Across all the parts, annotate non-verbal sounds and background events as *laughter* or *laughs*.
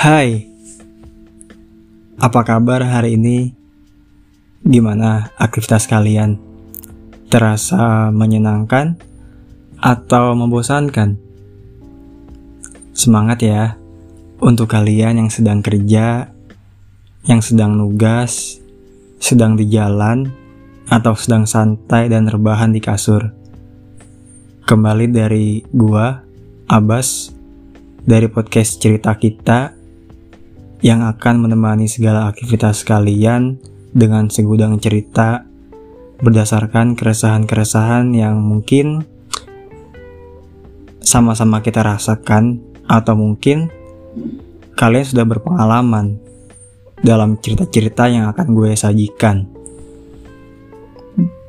Hai, apa kabar hari ini? Gimana aktivitas kalian? Terasa menyenangkan atau membosankan? Semangat ya untuk kalian yang sedang kerja, yang sedang nugas, sedang di jalan, atau sedang santai dan rebahan di kasur. Kembali dari gua, Abbas, dari podcast cerita kita yang akan menemani segala aktivitas kalian dengan segudang cerita berdasarkan keresahan-keresahan yang mungkin sama-sama kita rasakan atau mungkin kalian sudah berpengalaman dalam cerita-cerita yang akan gue sajikan.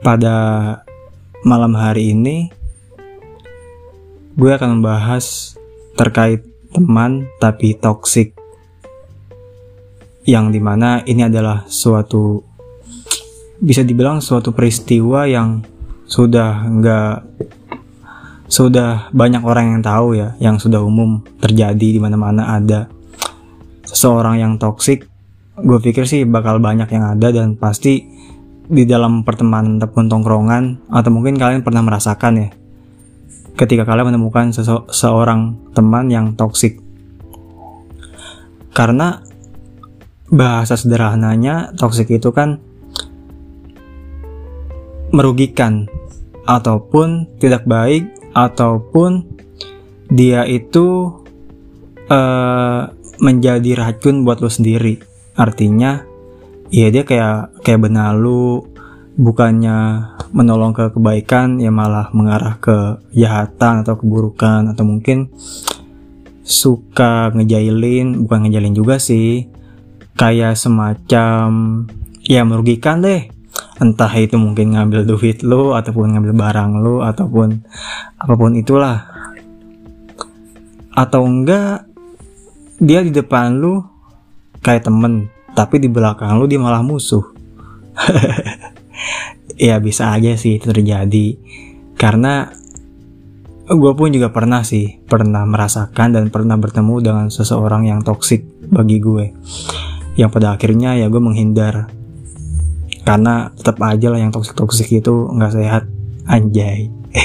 Pada malam hari ini, gue akan membahas terkait teman tapi toksik yang di mana ini adalah suatu bisa dibilang suatu peristiwa yang sudah nggak sudah banyak orang yang tahu ya yang sudah umum terjadi di mana-mana ada. Seseorang yang toksik gue pikir sih bakal banyak yang ada dan pasti di dalam pertemanan ataupun tongkrongan atau mungkin kalian pernah merasakan ya ketika kalian menemukan seseorang teman yang toksik karena bahasa sederhananya toksik itu kan merugikan ataupun tidak baik ataupun dia itu uh, menjadi racun buat lo sendiri. Artinya ya dia kayak kayak benalu bukannya menolong ke kebaikan ya malah mengarah ke kejahatan atau keburukan atau mungkin suka ngejailin bukan ngejailin juga sih kayak semacam ya merugikan deh. Entah itu mungkin ngambil duit lo ataupun ngambil barang lo ataupun apa pun itulah. Atau enggak dia di depan lu kayak temen tapi di belakang lu dia malah musuh. *laughs* Ya bisa aja sih itu terjadi. Karena gue pun juga pernah sih pernah merasakan dan pernah bertemu dengan seseorang yang toksik bagi gue yang pada akhirnya ya gue menghindar. Karena tetap aja lah yang toksik toksik itu nggak sehat. Anjay. *laughs*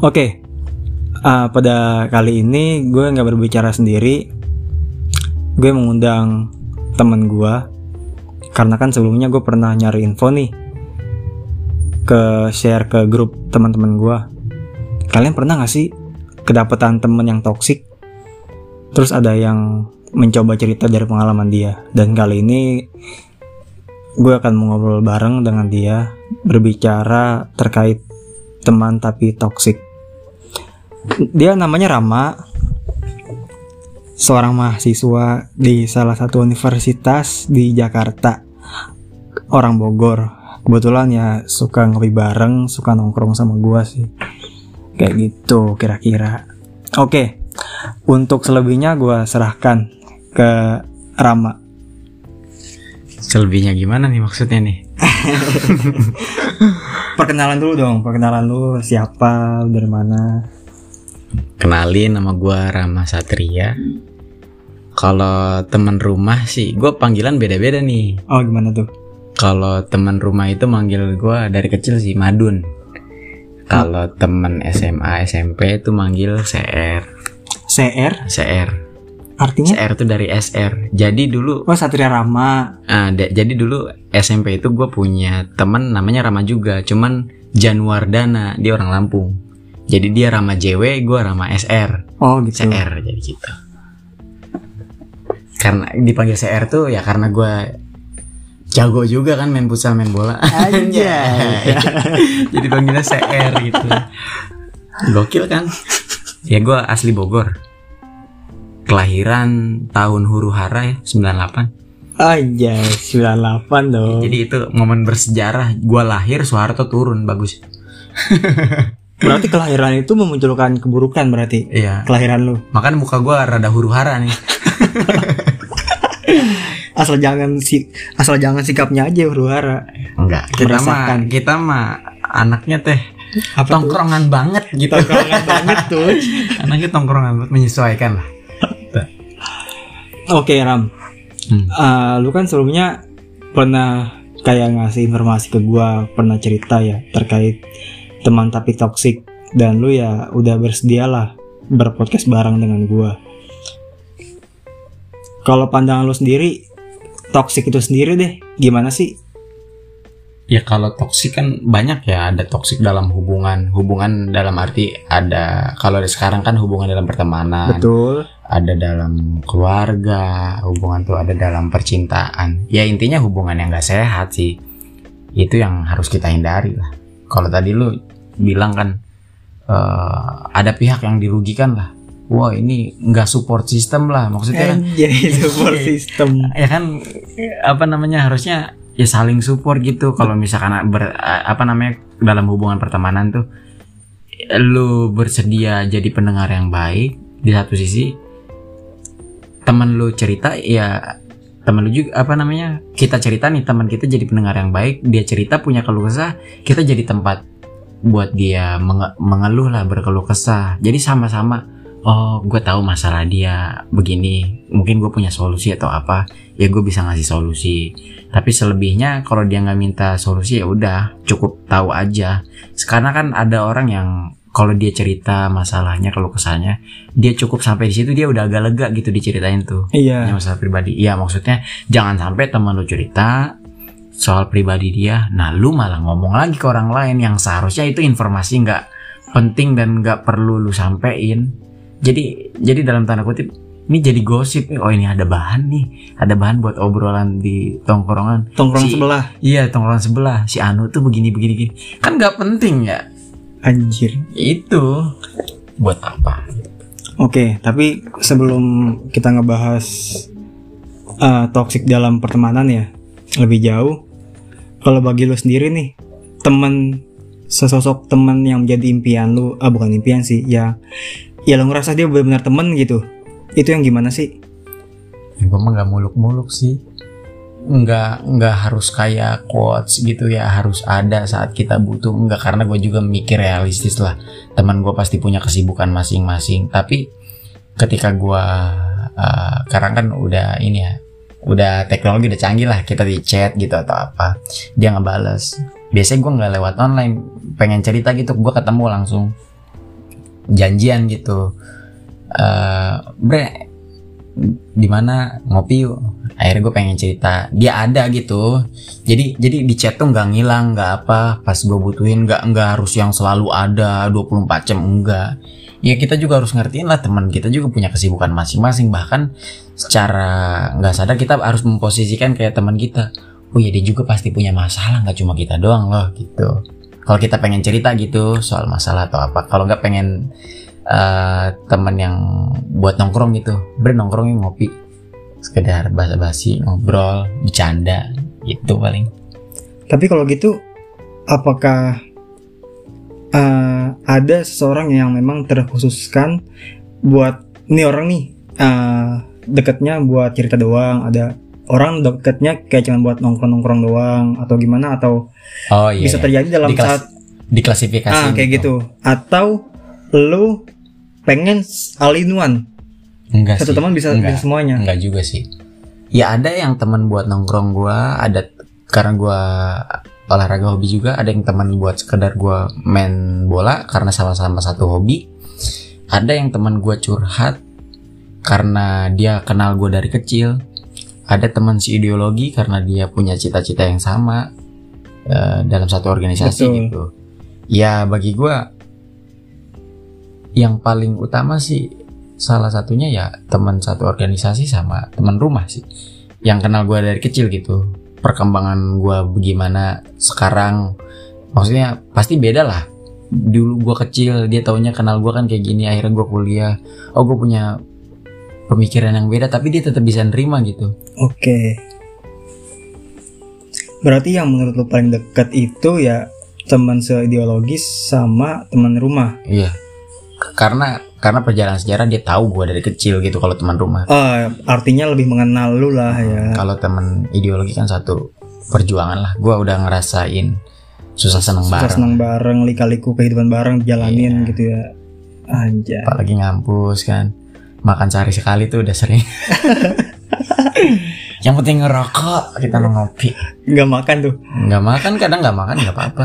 Oke. Okay. uh, pada kali ini gue nggak berbicara sendiri. Gue mengundang temen gue karena kan sebelumnya gue pernah nyari info nih ke share ke grup teman-teman gue kalian pernah gak sih kedapatan temen yang toksik terus ada yang mencoba cerita dari pengalaman dia. Dan kali ini gue akan mengobrol bareng dengan dia berbicara terkait teman tapi toksik dia namanya Rama seorang mahasiswa di salah satu universitas di Jakarta orang Bogor. Kebetulan ya suka ngopi bareng suka nongkrong sama gue sih. Kayak gitu kira-kira. Oke untuk selebihnya gue serahkan ke Rama. Selebihnya gimana nih maksudnya nih? *laughs* perkenalan dulu dong, perkenalan lu siapa, dari mana? Kenalin nama gue Rama Satria. Kalau teman rumah sih, gue panggilan beda-beda nih. Oh gimana tuh? Kalau teman rumah itu manggil gue dari kecil sih Madun. Kalau teman SMA SMP itu manggil CR. CR? CR. Artinya? SR itu dari SR. Jadi dulu Oh, Satria Rama. Uh, jadi dulu SMP itu gue punya temen namanya Rama juga, cuman Januardana, dia orang Lampung. Jadi dia Rama JW, gue Rama SR. Oh, gitu. CR jadi gitu. Karena dipanggil CR tuh ya karena gue jago juga kan main futsal main bola. Aja. *laughs* jadi panggilnya CR gitu. Gokil kan? Ya gue asli Bogor kelahiran tahun huru hara ya 98 aja 98 dong. Jadi itu momen bersejarah gue lahir Soeharto turun bagus. *laughs* Berarti kelahiran itu memunculkan keburukan berarti? Iya. Kelahiran lu? Makanya muka gue rada huru hara nih. *laughs* Asal jangan si asal jangan sikapnya aja huru hara enggak kita mah kita mah anaknya teh apa tongkrongan tuh? banget gitu. Tongkrongan banget tuh. *laughs* Anaknya tongkrongan banget menyesuaikan lah *laughs* Oke Ram, Hmm. Eh, lu kan sebelumnya pernah kayak ngasih informasi ke gua, pernah cerita ya terkait teman tapi toksik dan lu ya udah bersedia lah berpodcast bareng dengan gua. Kalau pandangan lu sendiri, toksik itu sendiri deh, gimana sih? Ya kalau toksik kan banyak ya ada toksik dalam hubungan hubungan dalam arti ada kalau sekarang kan hubungan dalam pertemanan Betul. Ada dalam keluarga hubungan tuh ada dalam percintaan. Ya intinya hubungan yang gak sehat sih. Itu yang harus kita hindari lah. Kalau tadi lu bilang kan eh, ada pihak yang dirugikan lah. Wah ini nggak support system lah maksudnya kan? Anjay, *laughs* support system. ya kan apa namanya harusnya ya saling support gitu. Kalau misalkan ber, apa namanya dalam hubungan pertemanan tuh lu bersedia jadi pendengar yang baik di satu sisi teman lu cerita ya teman lu juga apa namanya kita cerita nih teman kita jadi pendengar yang baik dia cerita punya keluh kesah kita jadi tempat buat dia menge- mengeluh lah berkeluh kesah. Jadi sama-sama oh gue tahu masalah dia begini mungkin gue punya solusi atau apa ya gue bisa ngasih solusi. Tapi selebihnya kalau dia nggak minta solusi ya udah cukup tahu aja. Sekarang kan ada orang yang kalau dia cerita masalahnya kalau kesahnya dia cukup sampai di situ dia udah agak lega gitu diceritain tuh. Iya. yang masalah pribadi. Iya maksudnya jangan sampai teman lu cerita soal pribadi dia nah lu malah ngomong lagi ke orang lain yang seharusnya itu informasi nggak penting dan nggak perlu lu sampein. Jadi jadi dalam tanda kutip ini jadi gosip oh ini ada bahan nih. Ada bahan buat obrolan di tongkrongan. Tongkrong Si- sebelah. iya tongkrongan sebelah. Si Anu tuh begini begini gini kan nggak penting ya Anjir. itu buat apa Oke, tapi sebelum kita ngebahas eh, toxic dalam pertemanan ya lebih jauh, kalau bagi lu sendiri nih temen sesosok temen yang menjadi impian lu, ah bukan impian sih, ya ya lu ngerasa dia benar-benar temen gitu, itu yang gimana sih? gue mah nggak muluk-muluk sih nggak nggak harus kayak quotes gitu ya harus ada saat kita butuh. Nggak karena gue juga mikir realistis lah. Teman gue pasti punya kesibukan masing-masing. Tapi ketika gue uh, sekarang kan udah ini ya udah teknologi udah canggih lah. Kita di chat gitu atau apa dia ngebales. Biasanya gue nggak lewat online pengen cerita gitu. Gue ketemu langsung. Janjian gitu. Eh bre di mana ngopi yuk. Akhirnya gue pengen cerita. Dia ada gitu. Jadi jadi di chat tuh nggak ngilang nggak apa. Pas gue butuhin nggak nggak harus yang selalu ada 24 jam enggak ya kita juga harus ngertiin lah teman kita juga punya kesibukan masing-masing. Bahkan secara nggak sadar kita harus memposisikan kayak teman kita. Oh ya dia juga pasti punya masalah nggak cuma kita doang loh gitu. Kalau kita pengen cerita gitu soal masalah atau apa. Kalau nggak pengen eh teman yang buat nongkrong gitu. Ber nongkrongnya ngopi. Sekedar basa-basi ngobrol bercanda gitu paling. Tapi kalau gitu, apakah eh, ada seseorang yang memang terkhususkan buat ini orang nih eh, deketnya buat cerita doang, ada orang deketnya kayak cuman buat nongkrong-nongkrong doang atau gimana? Atau oh iya bisa iya. terjadi dalam Di kelas- saat diklasifikasi ah kayak gitu. Atau lu pengen all in one. Enggak satu sih. teman bisa, enggak. bisa semuanya. Enggak juga sih. Ya ada yang teman buat nongkrong gua ada karena gua olahraga hobi juga ada yang teman buat sekedar gua main bola karena sama-sama satu hobi. Ada yang teman gua curhat karena dia kenal gua dari kecil. Ada teman si ideologi karena dia punya cita-cita yang sama eh, dalam satu organisasi Betul. gitu. Ya bagi gua yang paling utama sih salah satunya ya teman satu organisasi sama teman rumah sih. Yang kenal gue dari kecil gitu. Perkembangan gue bagaimana sekarang. Maksudnya pasti beda lah. Dulu gue kecil dia taunya kenal gue kan kayak gini akhirnya gue kuliah. Oh gue punya pemikiran yang beda tapi dia tetap bisa nerima gitu. Oke. Berarti yang menurut lu paling dekat itu ya teman seideologis sama teman rumah. Iya karena karena perjalanan sejarah dia tahu gue dari kecil gitu kalau teman rumah. Ah, artinya lebih mengenal lu lah ya. kalau teman ideologi kan satu perjuangan lah. Gue udah ngerasain susah seneng Suka bareng. senang bareng, lika-liku kehidupan bareng dijalanin Iya. gitu ya. Anjay. apalagi ngampus kan. Makan sehari sekali tuh udah sering. *laughs* Yang penting ngerokok kita mau ngopi. Nggak makan tuh. Nggak makan kadang nggak makan nggak apa-apa.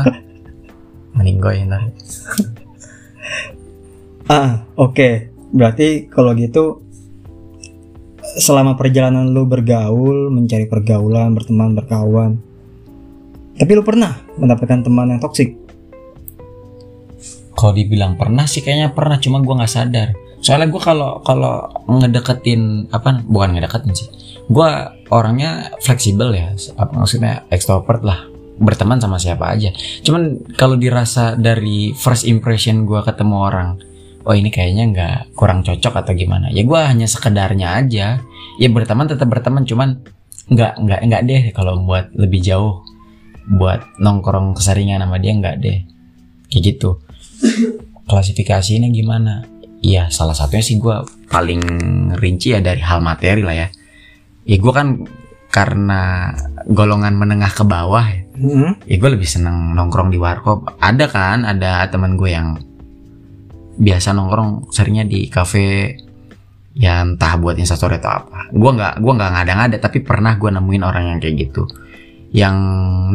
*laughs* Mending gue ntar ah oke. Berarti kalau gitu selama perjalanan lu bergaul mencari pergaulan berteman berkawan tapi lu pernah mendapatkan teman yang toksik? Kalau dibilang pernah sih kayaknya pernah cuma gue nggak sadar. Soalnya gue kalau kalau ngedeketin apa bukan ngedeketin sih. Gue orangnya fleksibel ya apa maksudnya extrovert lah berteman sama siapa aja. Cuman kalau dirasa dari first impression gue ketemu orang oh ini kayaknya nggak kurang cocok atau gimana? Ya gue hanya sekedarnya aja. Ya berteman tetap berteman cuman nggak nggak nggak deh kalau buat lebih jauh. Buat nongkrong keseringan sama dia nggak deh. Kayak gitu. Klasifikasinya gimana? Iya salah satunya sih gue paling rinci ya dari hal materi lah ya. Ya gue kan karena golongan menengah ke bawah ya, Hmm? ya gue lebih seneng nongkrong di warkop. Ada kan ada teman gue yang biasa nongkrong seringnya di kafe ya entah buat instastory atau apa. Gue nggak gua nggak ngada-ngada tapi pernah gue nemuin orang yang kayak gitu. Yang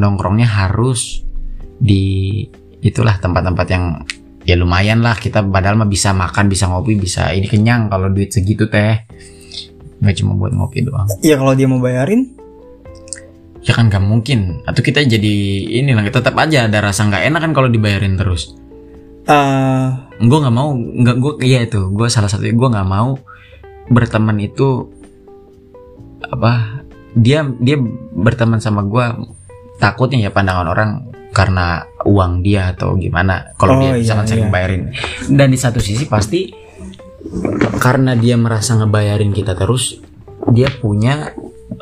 nongkrongnya harus di itulah tempat-tempat yang ya lumayan lah. Kita padahal mah bisa makan bisa ngopi bisa ini kenyang kalau duit segitu teh. Nggak cuma buat ngopi doang. Ya kalau dia mau bayarin? Ya kan gak mungkin. Atau kita jadi ini lah tetap aja ada rasa nggak enak kan kalau dibayarin terus eh gue nggak mau nggak gue iya itu gue salah satu gue nggak mau berteman itu apa dia dia berteman sama gue takutnya ya pandangan orang karena uang dia atau gimana kalau Oh, dia iya, misalkan sering iya. bayarin dan di satu sisi pasti karena dia merasa ngebayarin kita terus dia punya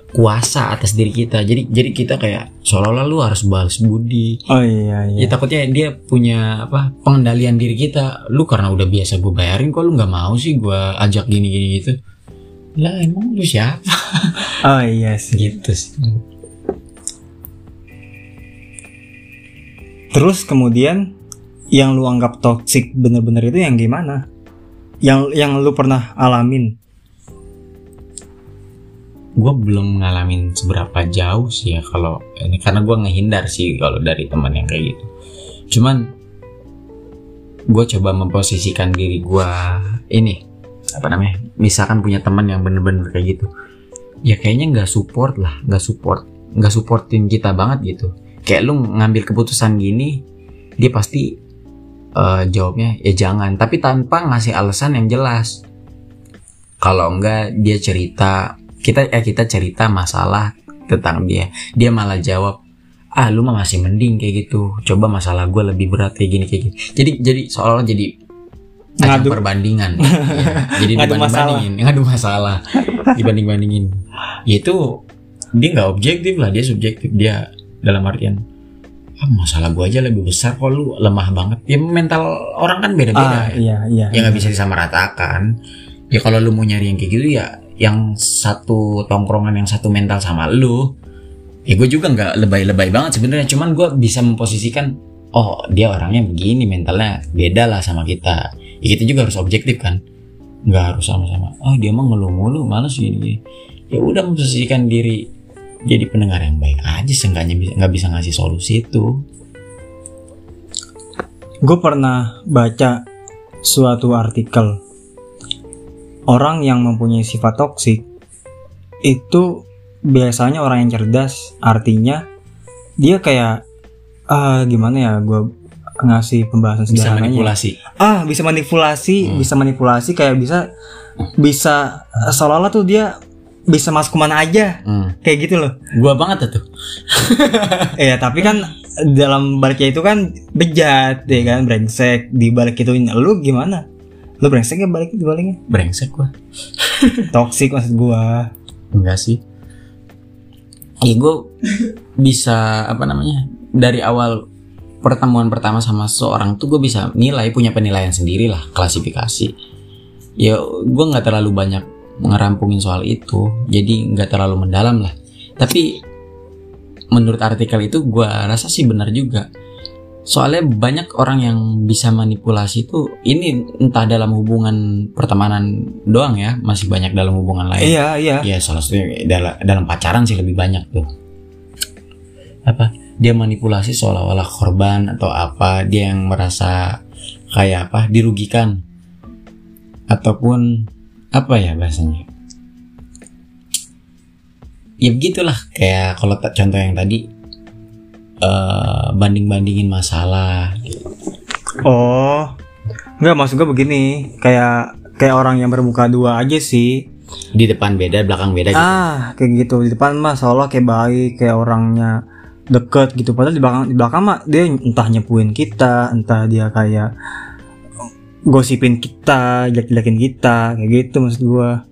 kuasa atas diri kita jadi jadi kita kayak seolah-olah lu harus balas budi oh iya Ya iya takutnya dia punya apa pengendalian diri kita. Lu karena udah biasa gue bayarin kok lu nggak mau sih gue ajak gini-gini gitu. Lah emang lu siapa? *laughs* oh iya sih gitu sih. terus kemudian yang lu anggap toxic bener-bener itu yang gimana yang yang lu pernah alamin Gue belum ngalamin seberapa jauh sih ya kalau ini karena gue ngehindar sih kalau dari teman yang kayak gitu. Cuman gue coba memposisikan diri gue ini apa namanya? Misalkan punya teman yang bener-bener kayak gitu, ya kayaknya nggak support lah, nggak support, nggak supportin kita banget gitu. Kayak lu ngambil keputusan gini, dia pasti eh, jawabnya ya jangan, tapi tanpa ngasih alasan yang jelas. Kalau enggak dia cerita kita eh kita cerita masalah tentang dia. Dia malah jawab ah lu mah masih mending kayak gitu. Coba masalah gue lebih berat kayak gini kayak gini jadi jadi seolah *laughs* jadi Ngadu. perbandingan. Ya, jadi Ngadu dibanding bandingin ngadu masalah. Dibanding bandingin itu dia nggak objektif lah dia subjektif. Dia dalam artian ah, masalah gue aja lebih besar kok lu lemah banget. Ya mental orang kan beda-beda ah ya. iya iya ya nggak bisa disamaratakan. Ya kalau lu mau nyari yang kayak gitu ya yang satu tongkrongan yang satu mental sama lu ya gue juga nggak lebay-lebay banget sebenarnya. Cuman gue bisa memposisikan oh dia orangnya begini mentalnya beda lah sama kita. Ya kita juga harus objektif kan. Nggak harus sama-sama oh dia mah ngeluh mulu males gini ya udah memposisikan diri jadi pendengar yang baik aja seenggaknya bisa nggak bisa ngasih solusi itu. Gue pernah baca suatu artikel orang yang mempunyai sifat toksik itu biasanya orang yang cerdas. Artinya dia kayak ah gimana ya gue ngasih pembahasan bisa sederhananya. manipulasi. Ah bisa manipulasi Hmm. bisa manipulasi kayak bisa bisa eh, seolah-olah tuh dia bisa masuk ke mana aja. Hmm. kayak gitu loh. Gua banget tuh. *laughs* Iya tapi kan dalam baliknya itu kan bejat ya kan brengsek. Di balik itu lu gimana lu brengsek ya balik di baliknya brengsek gua *laughs* toxic maksud gua Enggak sih. Ya gue bisa apa namanya dari awal pertemuan pertama sama seseorang tuh gue bisa nilai punya penilaian sendiri lah klasifikasi. Ya gue nggak terlalu banyak ngerampungin soal itu, jadi nggak terlalu mendalam lah. Tapi menurut artikel itu gue rasa sih benar juga. Soalnya banyak orang yang bisa manipulasi itu ini entah dalam hubungan pertemanan doang ya masih banyak dalam hubungan lain. Iya iya. Ya salah satunya dalam, dalam pacaran sih lebih banyak tuh. Apa? Dia manipulasi seolah-olah korban atau apa dia yang merasa kayak apa dirugikan. Ataupun apa ya bahasanya? Ya begitulah kayak kalau contoh yang tadi eh banding bandingin masalah. Oh. Nggak maksud gue begini. Kayak kayak orang yang bermuka dua aja sih. Di depan beda belakang beda gitu. Ah kayak gitu. Di depan mah seolah kayak baik kayak orangnya deket gitu. Padahal di belakang di belakang mah dia entah nyepuin kita entah dia kayak gosipin kita jelek-jelekin kita kayak gitu maksud gua.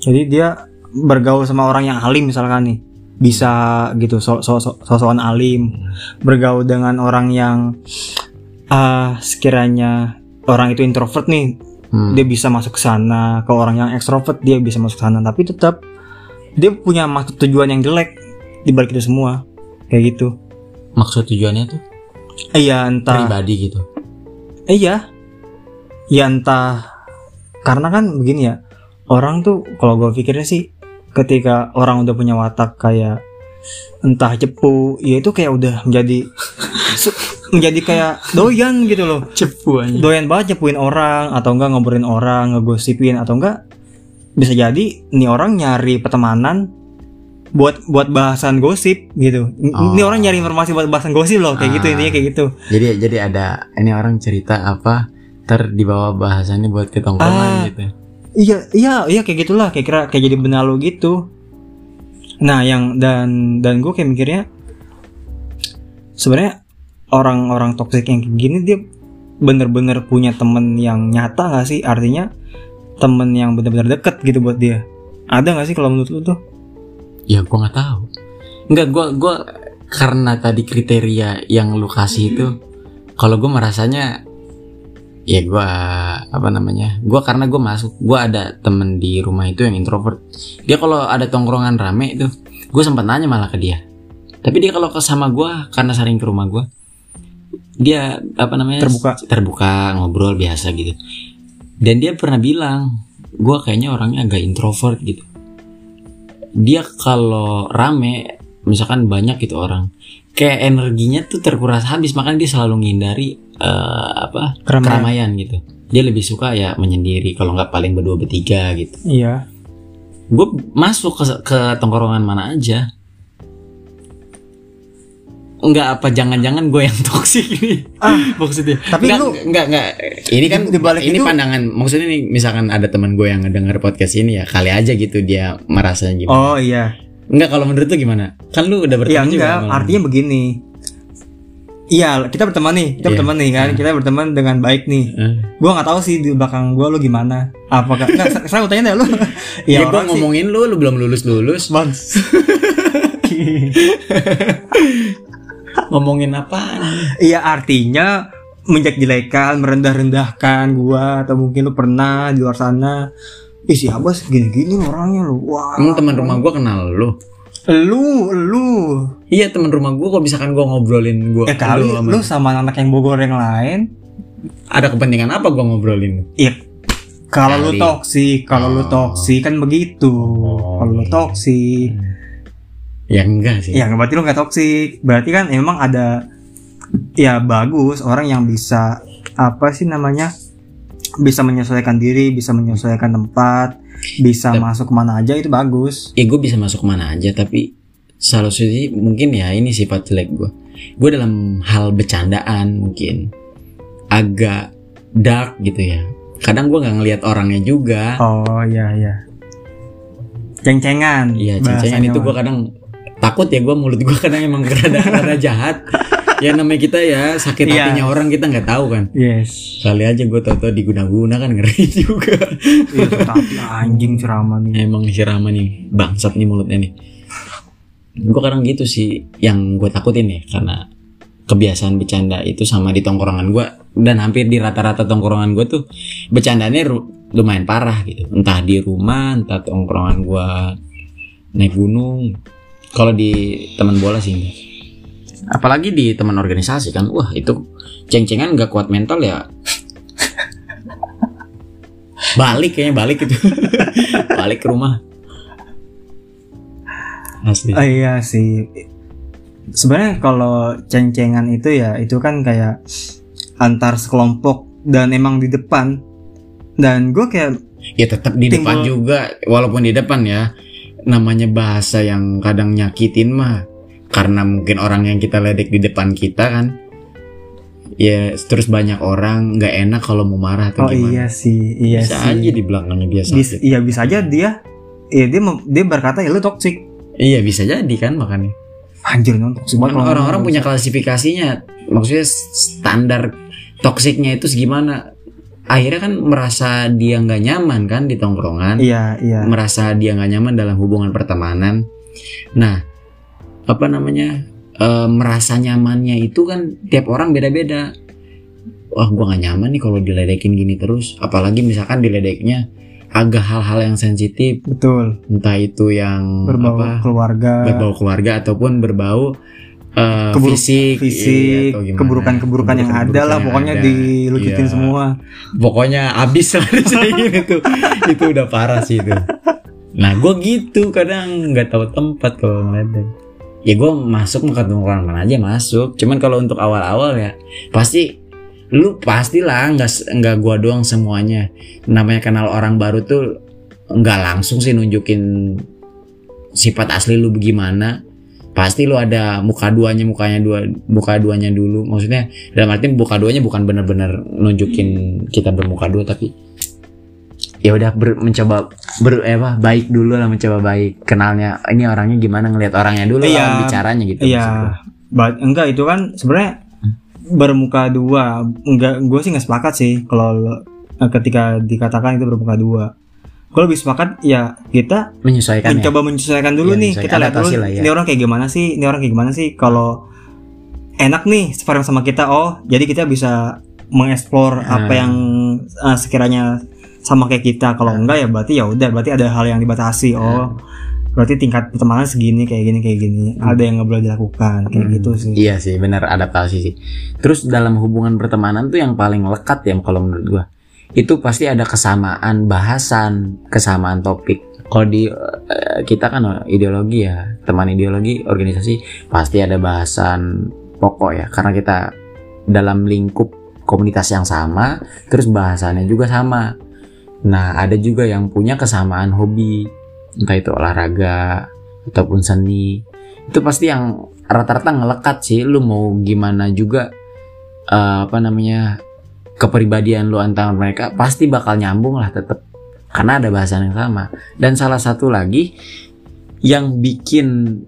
Jadi dia bergaul sama orang yang alim misalkan nih bisa gitu so, so, so, sosokan alim bergaul dengan orang yang ah sekiranya orang itu introvert nih Hmm. dia bisa masuk ke sana. Ke orang yang ekstrovert dia bisa masuk ke sana. Tapi tetap dia punya maksud tujuan yang jelek di balik itu semua. Kayak gitu. Maksud tujuannya tuh? Iya entah. Pribadi gitu? Iya. Ya entah. Karena kan begini ya orang tuh kalau gue pikirnya sih ketika orang udah punya watak kayak entah cepu ya itu kayak udah menjadi *laughs* menjadi kayak doyan gitu loh cepu aja doyan banget nyepuin orang atau enggak ngobrolin orang ngegosipin atau enggak bisa jadi nih orang nyari pertemanan buat buat bahasan gosip gitu. Oh. Ini orang nyari informasi buat bahasan gosip loh kayak gitu Ah. intinya kayak gitu. jadi jadi ada ini orang cerita apa ter dibawa bahasannya buat ke tongkrongan Ah. gitu Iya iya iya kayak gitulah. Kayak kira kayak jadi benalu gitu. Nah yang dan dan gue kayak mikirnya sebenarnya orang-orang toksik yang kayak gini dia bener-bener punya temen yang nyata gak sih? Artinya temen yang bener-bener deket gitu buat dia. Ada gak sih kalau menurut lu tuh? Ya gua nggak tahu. Nggak gua gua karena tadi kriteria yang lu kasih itu kalau gua merasanya ya gua apa namanya gua karena gua masuk gua ada temen di rumah itu yang introvert. Dia kalau ada tongkrongan rame itu gue sempat nanya malah ke dia. Tapi dia kalau ke sama gua karena sering ke rumah gua dia apa namanya Terbuka. terbuka ngobrol biasa gitu. Dan dia pernah bilang gua kayaknya orangnya agak introvert gitu. Dia kalau rame misalkan banyak gitu orang kayak energinya tuh terkuras habis makanya dia selalu menghindari eh, apa Keramaian. keramaian gitu. Dia lebih suka ya menyendiri kalau nggak paling berdua bertiga gitu. Iya. Gue masuk ke, ke tongkrongan mana aja. Enggak apa jangan-jangan gue yang *laughs* toksik ini. Ah, maksudnya tapi Nggak, lu- nggak nggak. Ini kan Di balik ini itu- pandangan maksudnya nih misalkan ada teman gue yang ngedenger podcast ini ya kali aja gitu dia merasa gimana. Oh iya. Enggak kalau menurut lu gimana? Kan lu udah berteman juga. enggak, sama artinya begini. Iya, kita berteman nih, kita Iya. berteman nih kan, kita berteman dengan baik nih. Eh. Gua nggak tahu sih di belakang gua lu gimana. Apakah enggak sekarang gua tanya deh lu. *laughs* Ya, ya, gua orang sih ngomongin lu, lu belum lulus lulus. Bans. *laughs* ngomongin apaan? Iya artinya menjelek-jelekan, merendah-rendahkan gua atau mungkin lu pernah di luar sana. Ih si Abbas gini-gini orangnya lu. Wah. Emang teman rumah gua kenal lu. Lu, lu. Iya teman rumah gua kalau misalkan gua ngobrolin gua Ya kali lu sama- lu sama anak yang Bogor yang lain. ada kepentingan apa gua ngobrolin? Iya. Kalau lu Kali. toksik, kalau lu Oh. toksik kan begitu. Oh, kalau lu gitu. toksik, Ya enggak sih. ya berarti lu nggak toksik. Berarti kan emang ada ya bagus orang yang bisa apa sih namanya? Bisa menyesuaikan diri, bisa menyesuaikan tempat, bisa Tep- masuk ke mana aja itu bagus. Ya gue bisa masuk ke mana aja tapi salah satu mungkin ya ini sifat jelek gua. Gue dalam hal bercandaan mungkin agak dark gitu ya. Kadang gua nggak ngelihat orangnya juga. Oh iya iya. Ceng-cengan. Iya, bahasanya itu gue kadang takut ya gue mulut gue kadang emang *laughs* rada rada jahat. Ya namanya kita ya sakit Iya. hatinya orang kita nggak tahu kan. Yes. Kali aja gue tau-tau diguna-guna kan ngeri *laughs* juga. Iya, tapi anjing ceramah nih. emang si Rama nih bangsat nih mulutnya nih. Gue kadang gitu sih yang gue takutin ya karena kebiasaan bercanda itu sama di tongkrongan gue dan hampir di rata-rata tongkrongan gue tuh bercandanya lumayan parah gitu entah di rumah entah tongkrongan gue naik gunung kalau di teman bola sih enggak apalagi di teman organisasi kan wah itu ceng-cengan nggak kuat mental ya. Balik kayaknya balik itu. *laughs* Balik ke rumah. Asli. Ah, iya sih. Sebenarnya kalau ceng-cengan itu ya itu kan kayak antar sekelompok dan emang di depan. Dan gue kayak ya tetap di Timbul- depan juga walaupun di depan ya. Namanya bahasa yang kadang nyakitin mah karena mungkin orang yang kita ledek di depan kita kan ya terus banyak orang nggak enak kalau mau marah atau oh gimana iya sih, iya bisa sih. aja di belakangnya Bis- aja. iya bisa aja dia ya dia dia berkata ya lu toxic. iya bisa jadi kan makanya Anjir non toxic Kan banget orang-orang punya klasifikasinya maksudnya standar toksiknya itu segimana akhirnya kan merasa dia nggak nyaman kan di tongkrongan Iya, iya. merasa dia nggak nyaman dalam hubungan pertemanan. Nah, apa namanya e, merasa nyamannya itu kan tiap orang beda-beda. Wah, gua nggak nyaman nih kalau diledekin gini terus. Apalagi misalkan diledeknya agak hal-hal yang sensitif, Betul. entah itu yang Berbau apa, keluarga, berbau keluarga ataupun berbau eh, Keburu- fisik, iya, fisik, gimana. keburukan-keburukan yang ada lah yang pokoknya ada. dilucutin Iya. semua. pokoknya abis lah *laughs* disaingin itu itu udah parah sih itu nah gue gitu kadang nggak tahu tempat kalau ngeledek ya gue masuk ketemu orang mana aja masuk. Cuman kalau untuk awal-awal ya pasti lu pastilah nggak nggak gua doang semuanya. Namanya kenal orang baru tuh nggak langsung sih nunjukin sifat asli lu bagaimana pasti lu ada muka duanya mukanya dua muka duanya dulu. Maksudnya dalam arti muka duanya bukan benar-benar nunjukin kita bermuka dua tapi ya udah ber- mencoba ber eh, apa baik dulu lah mencoba baik kenalnya ini orangnya gimana ngelihat orangnya dulu Iya. lah bicaranya gitu Iya, ba- enggak itu kan sebenarnya bermuka dua. Enggak, gue sih nggak sepakat sih kalau eh, ketika dikatakan itu bermuka dua. Gue lebih sepakat ya kita menyesuaikan ya mencoba menyesuaikan dulu Iya, nih. menyesuaikan, Kita lihat dulu lah ya. ini orang kayak gimana sih, ini orang kayak gimana sih. Kalau enak nih sparring sama kita, oh jadi kita bisa mengeksplor apa Hmm. yang eh, sekiranya sama kayak kita. Kalau enggak ya berarti ya udah, berarti ada hal yang dibatasi. Oh, berarti tingkat pertemanan segini kayak gini kayak gini. Ada yang nggak boleh dilakukan kayak Hmm. gitu sih. Iya sih, benar adaptasi sih. Terus dalam hubungan pertemanan tuh yang paling lekat ya kalau menurut gua. Itu pasti ada kesamaan bahasan, kesamaan topik. Kalau di eh, kita kan ideologi ya, teman ideologi, organisasi pasti ada bahasan pokok ya karena kita dalam lingkup komunitas yang sama, terus bahasannya juga sama. Nah, ada juga yang punya kesamaan hobi, entah itu olahraga ataupun seni. Itu pasti yang rata-rata ngelekat sih. Lu mau gimana juga eh, apa namanya kepribadian lu antara mereka pasti bakal nyambung lah tetap karena ada bahasan yang sama. Dan salah satu lagi yang bikin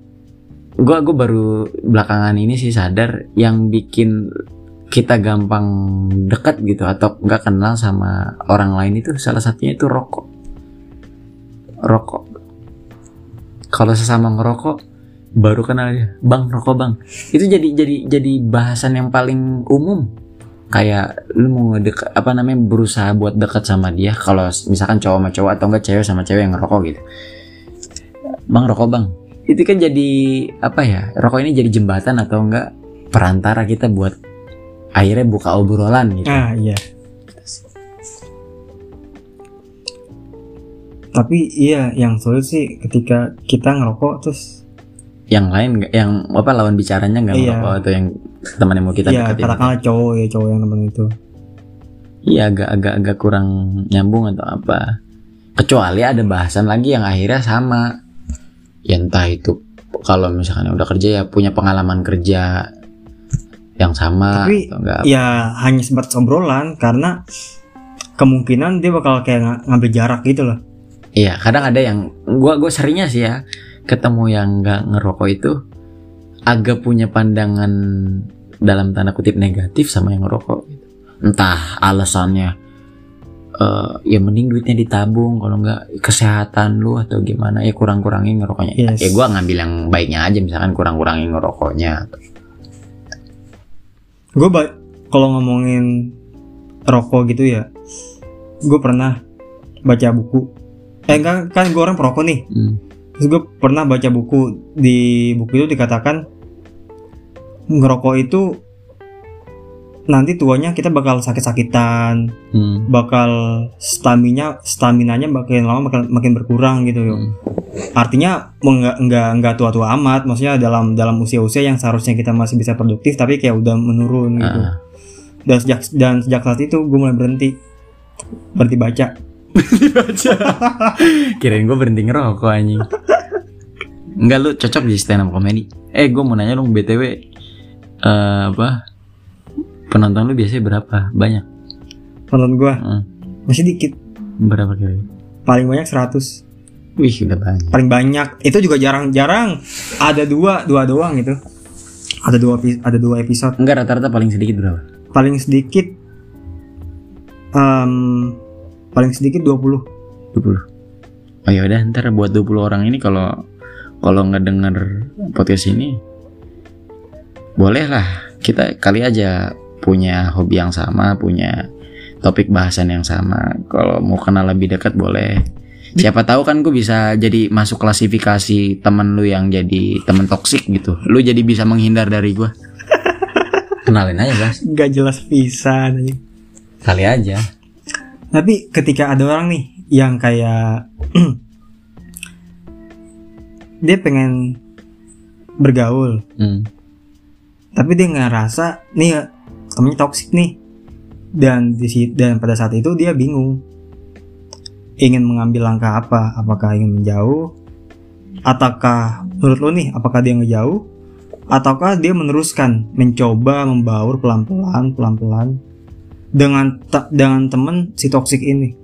gua gua baru belakangan ini sih sadar yang bikin kita gampang dekat gitu atau nggak kenal sama orang lain itu salah satunya itu rokok. Rokok. Kalau sesama ngerokok baru kenal dia. Bang rokok bang. Itu jadi jadi jadi bahasan yang paling umum. Kayak lu mau ngedek apa namanya berusaha buat dekat sama dia kalau misalkan cowok sama cowok atau enggak cewek sama cewek yang ngerokok gitu. Bang rokok bang. Itu kan jadi apa ya rokok ini jadi jembatan atau enggak perantara kita buat akhirnya buka obrolan gitu Ah iya. Tapi iya yang sulit sih ketika kita ngerokok terus yang lain yang apa lawan bicaranya nggak Iya. ngerokok atau yang teman yang mau kita ya deketin katakanlah cowok ya cowok yang temen itu. Iya agak agak agak kurang nyambung atau apa. Kecuali ada bahasan lagi yang akhirnya sama. Ya entah itu kalau misalkan udah kerja ya punya pengalaman kerja yang sama Tapi, atau enggak. Ya hanya sebatas obrolan karena kemungkinan dia bakal kayak ng- ngambil jarak gitu loh. Iya, kadang ada yang gua gua seringnya sih ya ketemu yang nggak ngerokok itu agak punya pandangan dalam tanda kutip negatif sama yang ngerokok. gitu. Entah alasannya eh ya mending duitnya ditabung kalau nggak kesehatan lu atau gimana ya kurang-kurangin ngerokoknya. Yes. Ya gua ngambil yang baiknya aja misalkan kurang-kurangin ngerokoknya. Gue ba- kalau ngomongin rokok gitu ya, gue pernah baca buku. Eh enggak kan gue orang perokok nih. Hmm. Terus gue pernah baca buku di buku itu dikatakan ngerokok itu nanti tuanya kita bakal sakit-sakitan, Hmm. bakal stamina staminanya makin lama makin, makin berkurang gitu. Hmm. Artinya enggak enggak enggak tua-tua amat, maksudnya dalam dalam usia-usia yang seharusnya kita masih bisa produktif tapi kayak udah menurun gitu. Ah. Dan sejak dan sejak saat itu gue mulai berhenti berhenti baca. Baca. *laughs* Kirain gue berhenti ngerokok anjing. Enggak lu cocok di stand up comedy. Eh gue mau nanya dong btw eh, apa penonton lu biasanya berapa? Banyak. Nonton gue Hmm. masih dikit, Berapa kira? paling banyak 100 Wih udah banyak. paling banyak itu juga jarang-jarang ada dua dua doang gitu ada dua ada dua episode Enggak rata-rata paling sedikit berapa? paling sedikit em, paling sedikit 20 20. Oh ya udah ntar buat 20 orang ini kalau kalau nggak denger podcast ini boleh lah kita kali aja punya hobi yang sama, punya topik bahasan yang sama. Kalau mau kenal lebih dekat boleh. Siapa tahu kan gue bisa jadi masuk klasifikasi temen lu yang jadi temen toksik gitu. Lu jadi bisa menghindar dari gue. *laughs* Kenalin aja guys. nggak jelas pisan aja. Kali aja. tapi ketika ada orang nih yang kayak *clears throat* dia pengen bergaul Hmm. tapi dia ngerasa nih temennya toksik nih dan di dan pada saat itu dia bingung ingin mengambil langkah apa apakah ingin menjauh ataukah menurut lo nih apakah dia ngejauh ataukah dia meneruskan mencoba membaur pelan-pelan pelan-pelan dengan dengan temen si toksik ini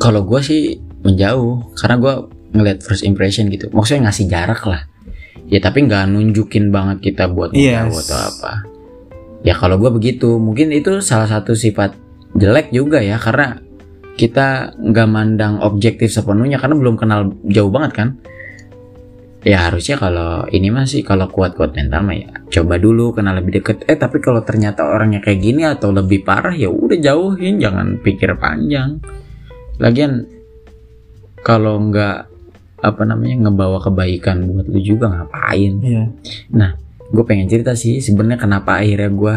Kalau gue sih menjauh karena gue ngeliat first impression gitu. Maksudnya ngasih jarak lah. Ya tapi nggak nunjukin banget kita buat menjauh Yes. atau apa. Ya kalau gue begitu, mungkin itu salah satu sifat jelek juga ya karena kita nggak mandang objektif sepenuhnya karena belum kenal jauh banget kan. Ya harusnya kalau ini masih kalau kuat-kuat mental mah ya coba dulu kenal lebih deket. Eh tapi kalau ternyata orangnya kayak gini atau lebih parah ya udah jauhin, jangan pikir panjang. Lagian kalau nggak apa namanya ngebawa kebaikan buat lu juga ngapain? Iya. Gue pengen cerita sih sebenarnya kenapa akhirnya gue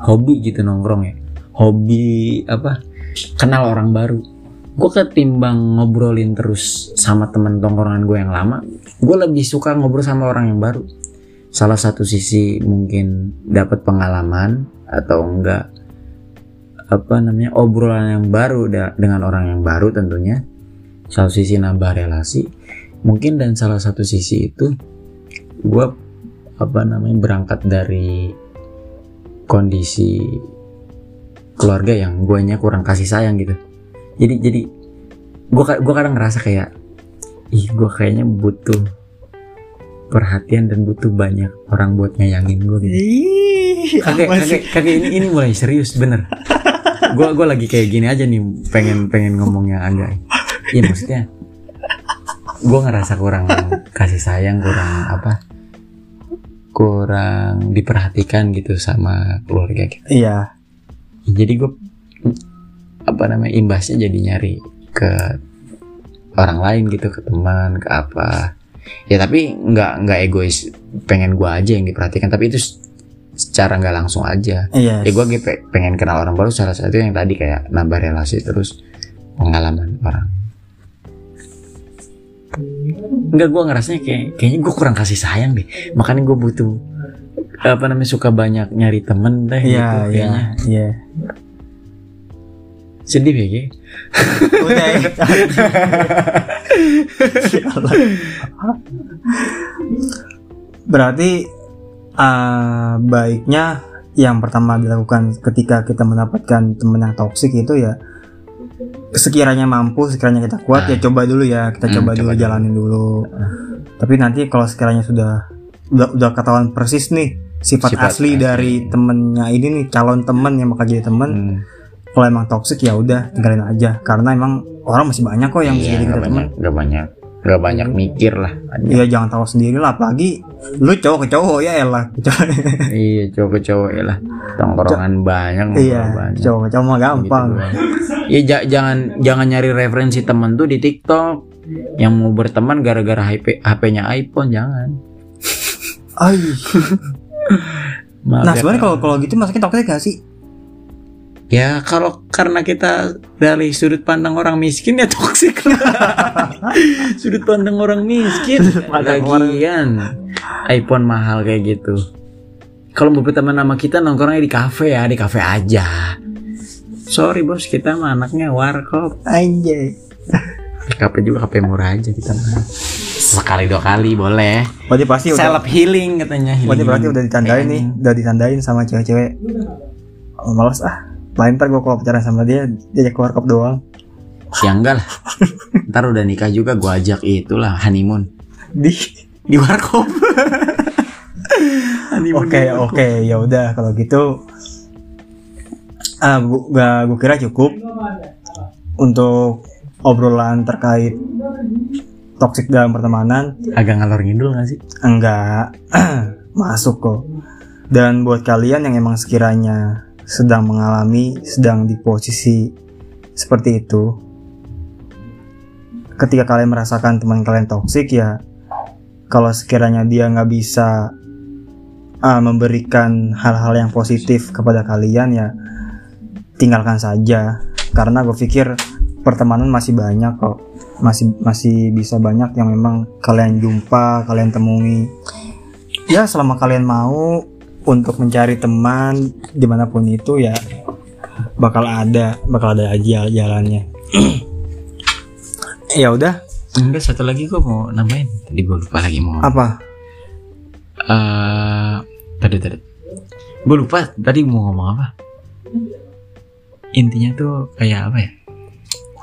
hobi gitu nongkrong ya. Hobi apa? Kenal orang baru. Gue ketimbang ngobrolin terus sama temen tongkrongan gue yang lama, gue lebih suka ngobrol sama orang yang baru. Salah satu sisi mungkin dapat pengalaman atau enggak apa namanya obrolan yang baru dengan orang yang baru tentunya satu sisi nambah relasi mungkin dan salah satu sisi itu gue apa namanya berangkat dari kondisi keluarga yang guanya kurang kasih sayang gitu. Jadi jadi gue gue kadang ngerasa kayak ih gue kayaknya butuh perhatian dan butuh banyak orang buat nyayangin gue gitu. Kakek kakek kakek ini ini mulai serius bener. Gue gue lagi kayak gini aja nih pengen pengen ngomongnya agak. Iya maksudnya gue ngerasa kurang kasih sayang kurang apa kurang diperhatikan gitu sama keluarga gitu Iya. jadi gue apa namanya imbasnya jadi nyari ke orang lain gitu ke teman ke apa ya tapi nggak nggak egois pengen gue aja yang diperhatikan tapi itu secara nggak langsung aja Iya. ya gue pengen kenal orang baru salah satu yang tadi kayak nambah relasi terus pengalaman orang Enggak gue ngerasanya kayak kayaknya gue kurang kasih sayang deh makanya gue butuh apa namanya suka banyak nyari temen deh Iya, gitu iya, kayaknya iya. sedih ya? Udah ya. Berarti eh, baiknya yang pertama dilakukan ketika kita mendapatkan teman yang toksik itu ya sekiranya mampu, sekiranya kita kuat ya coba dulu ya, kita Hmm, coba coba dulu dulu. jalanin dulu. Tapi nanti kalau sekiranya sudah udah, udah ketahuan persis nih sifat, Sifat asli, asli. dari temennya ini nih calon temen yang bakal jadi temen Hmm. kalau emang toxic ya udah tinggalin aja karena emang orang masih banyak kok yang bisa Iya, jadi nggak kita teman nggak banyak, nggak banyak mikir lah. Iya jangan tahu sendiri lah apalagi lu cowok ke cowok ya elah iya, cowok-cowok ya lah. Tongkrongan banyak, ngobrol iya banyak. cowok ke cowok mah gampang Gitu doang. Iya, ja- jangan jangan nyari referensi temen tuh di TikTok yang mau berteman gara-gara HP HP-nya iPhone jangan. Ay. *laughs* Nah ya, sebenarnya kalau kalau gitu masuknya toxic gak sih? Ya kalau karena kita dari sudut pandang orang miskin ya toksik *laughs* Sudut pandang orang miskin Lagian iPhone mahal kayak gitu Kalau mau berteman sama kita nongkrongnya di kafe ya Di kafe aja Sorry bos kita mah anaknya warkop Anjay. Kafe juga kafe murah aja kita mah Sekali dua kali boleh Berarti pasti udah. Self healing katanya Berarti healing. berarti udah ditandain nih, udah ditandain sama cewek-cewek. Oh, males ah. Lain ntar gue kalau pacaran sama dia, diajak keluar kop doang. Ya enggak lah Ntar udah nikah juga gua ajak itulah honeymoon Di. Di warkop Oke oke ya udah kalau gitu. Ah gua gua kira cukup untuk obrolan terkait toxic dalam pertemanan. Agak ngalor ngidul gak sih? Enggak *clears throat* masuk kok. Dan buat kalian yang emang sekiranya sedang mengalami, sedang di posisi seperti itu, ketika kalian merasakan teman kalian toksik ya, kalau sekiranya dia nggak bisa ah, memberikan hal-hal yang positif kepada kalian ya, tinggalkan saja. Karena gue pikir pertemanan masih banyak kok, masih masih bisa banyak yang memang kalian jumpa, kalian temui. Ya selama kalian mau untuk mencari teman di mana pun itu ya bakal ada bakal ada aja jalannya. *clears throat* Ya udah. Enggak satu lagi gue mau nambahin. Tadi gue lupa lagi mau apa? Eh, Tadi tadi. Gue lupa tadi mau ngomong apa. Intinya tuh kayak apa ya?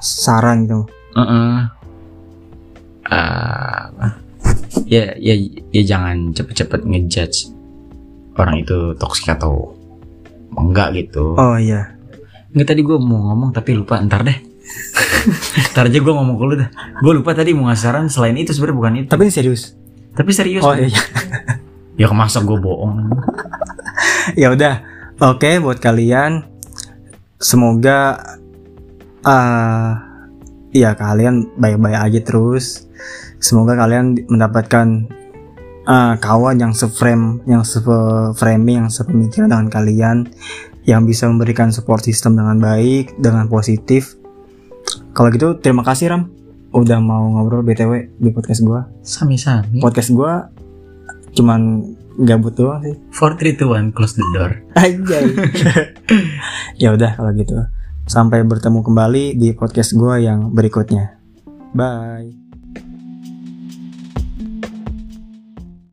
Saran gitu Heeh. Eh, apa? ya ya ya jangan cepet-cepet ngejudge orang itu toksik atau enggak gitu. oh iya Enggak tadi gue mau ngomong tapi lupa ntar deh. *laughs* ntar aja gue ngomong dulu dah. Gue lupa tadi mau ngasih saran selain itu sebenarnya bukan itu. tapi ini serius Tapi serius. oh iya *laughs* Ya masa gue bohong. *laughs* ya udah oke buat kalian semoga ah ya kalian baik-baik aja terus semoga kalian mendapatkan ah, kawan yang seframe yang seframing yang sepemikiran dengan kalian yang bisa memberikan support system dengan baik dengan positif kalau gitu terima kasih Ram udah mau ngobrol btw di podcast gua Sami-sami. podcast gua cuman gabut doang sih 4 3 2 1 close the door. *laughs* Anjay. *laughs* ya udah kalau gitu. Sampai bertemu kembali di podcast gua yang berikutnya. Bye.